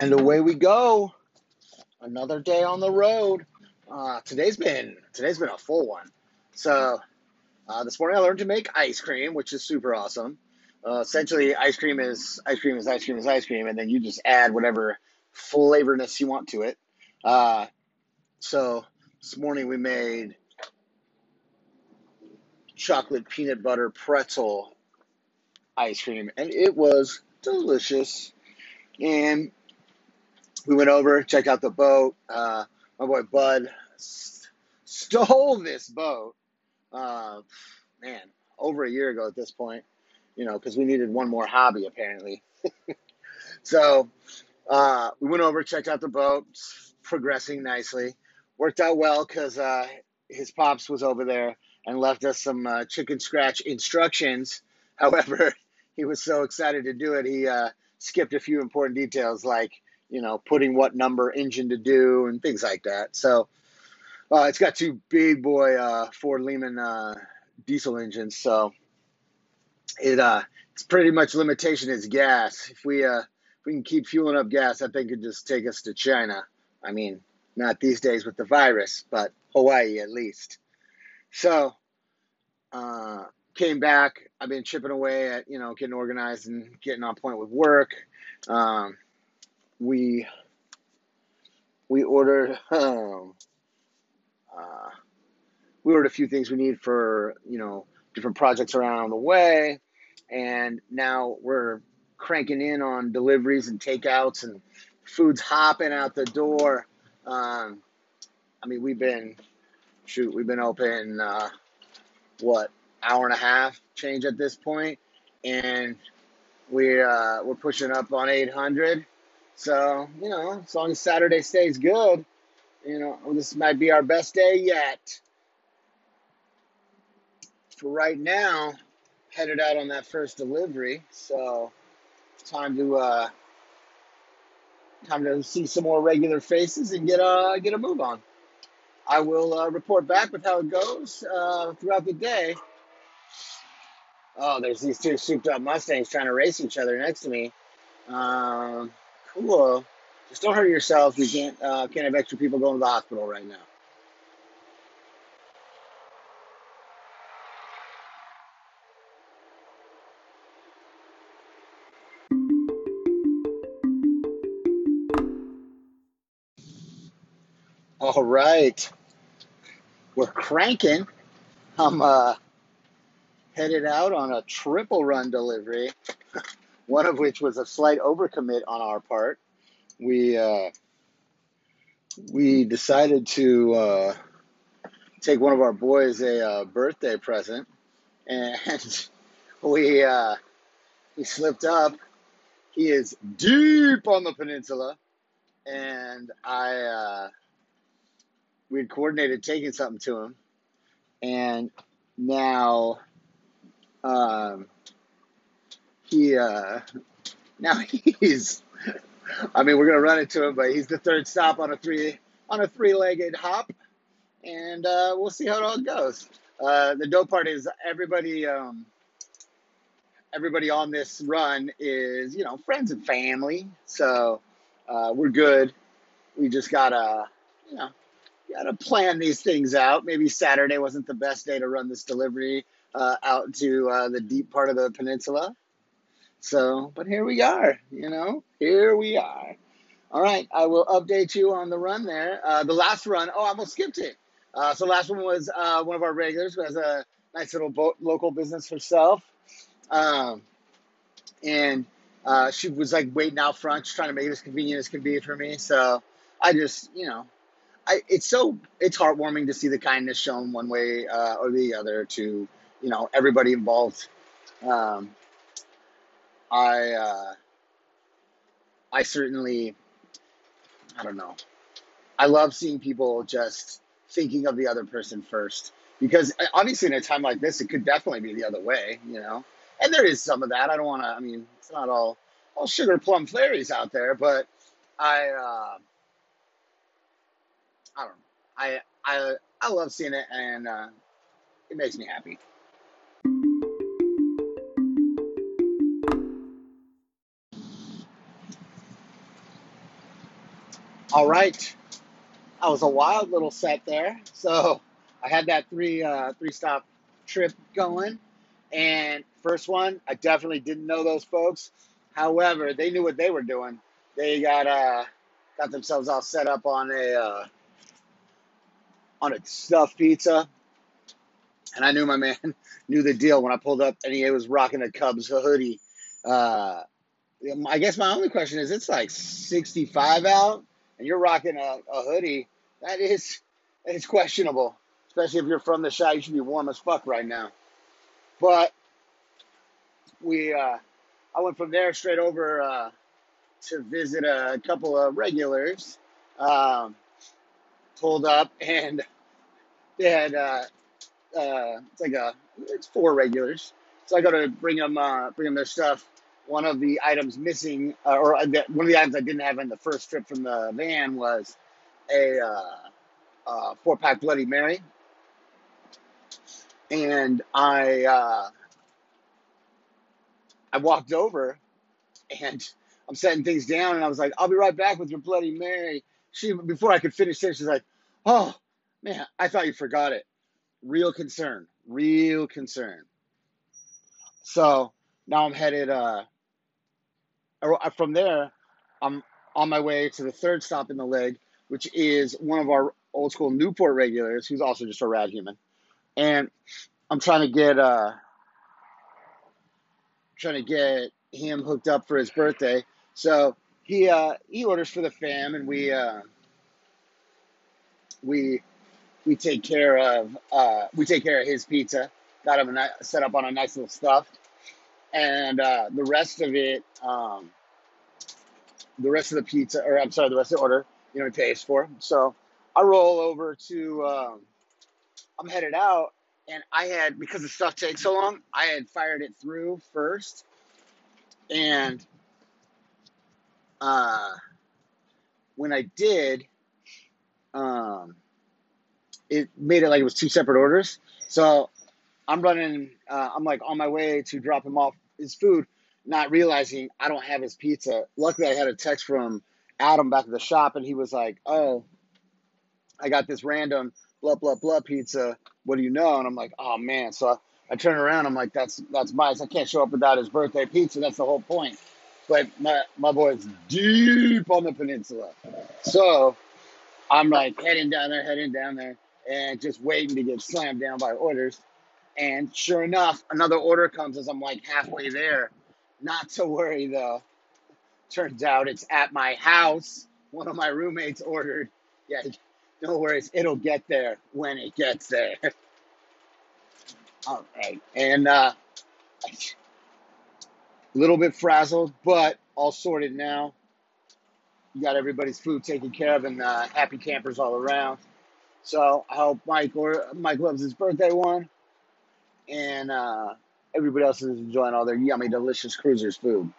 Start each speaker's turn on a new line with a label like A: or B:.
A: And away we go. Another day on the road. Uh, today's been today's been a full one. So uh, this morning I learned to make ice cream, which is super awesome. Uh, essentially, ice cream is ice cream is ice cream is ice cream, and then you just add whatever flavorness you want to it. Uh, so this morning we made chocolate peanut butter pretzel ice cream, and it was delicious. And we went over, checked out the boat. Uh, my boy Bud st- stole this boat, uh, man, over a year ago at this point, you know, because we needed one more hobby apparently. so uh, we went over, checked out the boat, progressing nicely. Worked out well because uh, his pops was over there and left us some uh, chicken scratch instructions. However, he was so excited to do it, he uh, skipped a few important details like you know, putting what number engine to do and things like that. So uh, it's got two big boy uh, Ford Lehman uh, diesel engines, so it uh, it's pretty much limitation is gas. If we uh, if we can keep fueling up gas, I think it just take us to China. I mean, not these days with the virus, but Hawaii at least. So uh, came back. I've been chipping away at you know getting organized and getting on point with work. Um, we we ordered um, uh, we ordered a few things we need for you know different projects around the way, and now we're cranking in on deliveries and takeouts and food's hopping out the door. Um, I mean, we've been shoot, we've been open uh, what hour and a half change at this point, and we uh, we're pushing up on 800 so, you know, as long as Saturday stays good, you know, this might be our best day yet. For right now, headed out on that first delivery. So, time to uh, time to see some more regular faces and get a get a move on. I will uh, report back with how it goes uh, throughout the day. Oh, there's these two souped up Mustangs trying to race each other next to me. Um, Cool. Just don't hurt yourselves. We can't uh, can't have extra people going to the hospital right now. All right, we're cranking. I'm uh, headed out on a triple run delivery. one of which was a slight overcommit on our part. We uh, we decided to uh, take one of our boys a uh, birthday present, and we uh, we slipped up. He is deep on the peninsula, and I uh, we had coordinated taking something to him, and now. Um, he uh, now he's. I mean, we're gonna run into him, but he's the third stop on a three on a three-legged hop, and uh, we'll see how it all goes. Uh, the dope part is everybody, um, everybody on this run is you know friends and family, so uh, we're good. We just gotta, you know, gotta plan these things out. Maybe Saturday wasn't the best day to run this delivery uh, out to uh, the deep part of the peninsula. So, but here we are, you know, here we are. All right, I will update you on the run there. Uh, the last run, oh, I almost skipped it. Uh, so last one was uh, one of our regulars who has a nice little boat, local business herself. Um, and uh, she was like waiting out front, just trying to make it as convenient as can be for me. So I just, you know, I, it's so it's heartwarming to see the kindness shown one way uh, or the other to you know everybody involved. Um, I uh, I certainly I don't know. I love seeing people just thinking of the other person first because uh, obviously in a time like this it could definitely be the other way, you know. And there is some of that. I don't want to. I mean, it's not all all sugar plum fairies out there, but I uh, I don't know. I I I love seeing it, and uh, it makes me happy. All right, that was a wild little set there. So I had that three uh, three stop trip going, and first one I definitely didn't know those folks. However, they knew what they were doing. They got uh got themselves all set up on a uh, on a stuffed pizza, and I knew my man knew the deal when I pulled up, and he was rocking a Cubs hoodie. Uh, I guess my only question is, it's like 65 out, and you're rocking a, a hoodie. That is that is questionable, especially if you're from the shot. You should be warm as fuck right now. But we, uh, I went from there straight over uh, to visit a couple of regulars. Um, pulled up, and they had uh, uh, it's like a it's four regulars. So I got to bring them uh, bring them their stuff. One of the items missing, uh, or uh, the, one of the items I didn't have in the first trip from the van was a uh, uh, four pack Bloody Mary, and I uh, I walked over and I'm setting things down, and I was like, "I'll be right back with your Bloody Mary." She before I could finish it, she's like, "Oh man, I thought you forgot it." Real concern, real concern. So now I'm headed uh, uh, from there. I'm on my way to the third stop in the leg, which is one of our old school Newport regulars, who's also just a rad human, and I'm trying to get uh, trying to get him hooked up for his birthday. So he uh, he orders for the fam, and we uh, we we take care of uh, we take care of his pizza. Got him a set up on a nice little stuff, and uh, the rest of it, um, the rest of the pizza, or I'm sorry, the rest of the order, you know, he pays for. So I roll over to, um, I'm headed out, and I had because the stuff takes so long, I had fired it through first, and uh, when I did, um, it made it like it was two separate orders. So I'm running, uh, I'm like on my way to drop him off his food, not realizing I don't have his pizza. Luckily, I had a text from Adam back at the shop, and he was like, "Oh, I got this random blah blah blah pizza. What do you know?" And I'm like, "Oh man!" So I, I turn around. I'm like, "That's that's mine. I can't show up without his birthday pizza. That's the whole point." But my my boy's deep on the peninsula, so I'm like heading down there, heading down there, and just waiting to get slammed down by orders. And sure enough, another order comes as I'm like halfway there. Not to worry though. Turns out it's at my house. One of my roommates ordered. Yeah, no worries. It'll get there when it gets there. All right. And uh, a little bit frazzled, but all sorted now. You got everybody's food taken care of and uh, happy campers all around. So I hope Mike or Mike loves his birthday one, and uh, everybody else is enjoying all their yummy, delicious cruisers food.